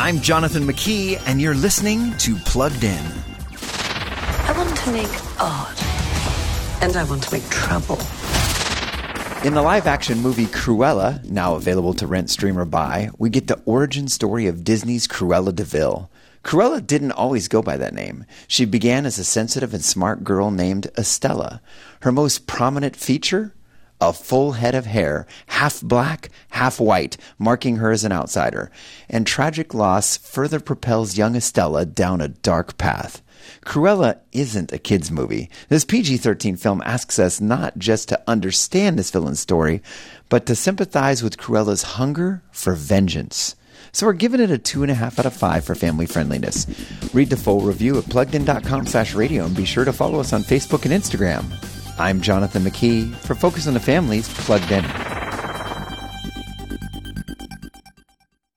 I'm Jonathan McKee, and you're listening to Plugged In. I want to make art, and I want to make trouble. In the live action movie Cruella, now available to rent, stream, or buy, we get the origin story of Disney's Cruella de Vil. Cruella didn't always go by that name. She began as a sensitive and smart girl named Estella. Her most prominent feature? A full head of hair, half black, half white, marking her as an outsider. And tragic loss further propels young Estella down a dark path. Cruella isn't a kid's movie. This PG 13 film asks us not just to understand this villain's story, but to sympathize with Cruella's hunger for vengeance. So we're giving it a two and a half out of five for family friendliness. Read the full review at pluggedin.com slash radio and be sure to follow us on Facebook and Instagram. I'm Jonathan McKee for Focus on the Family's Plugged In.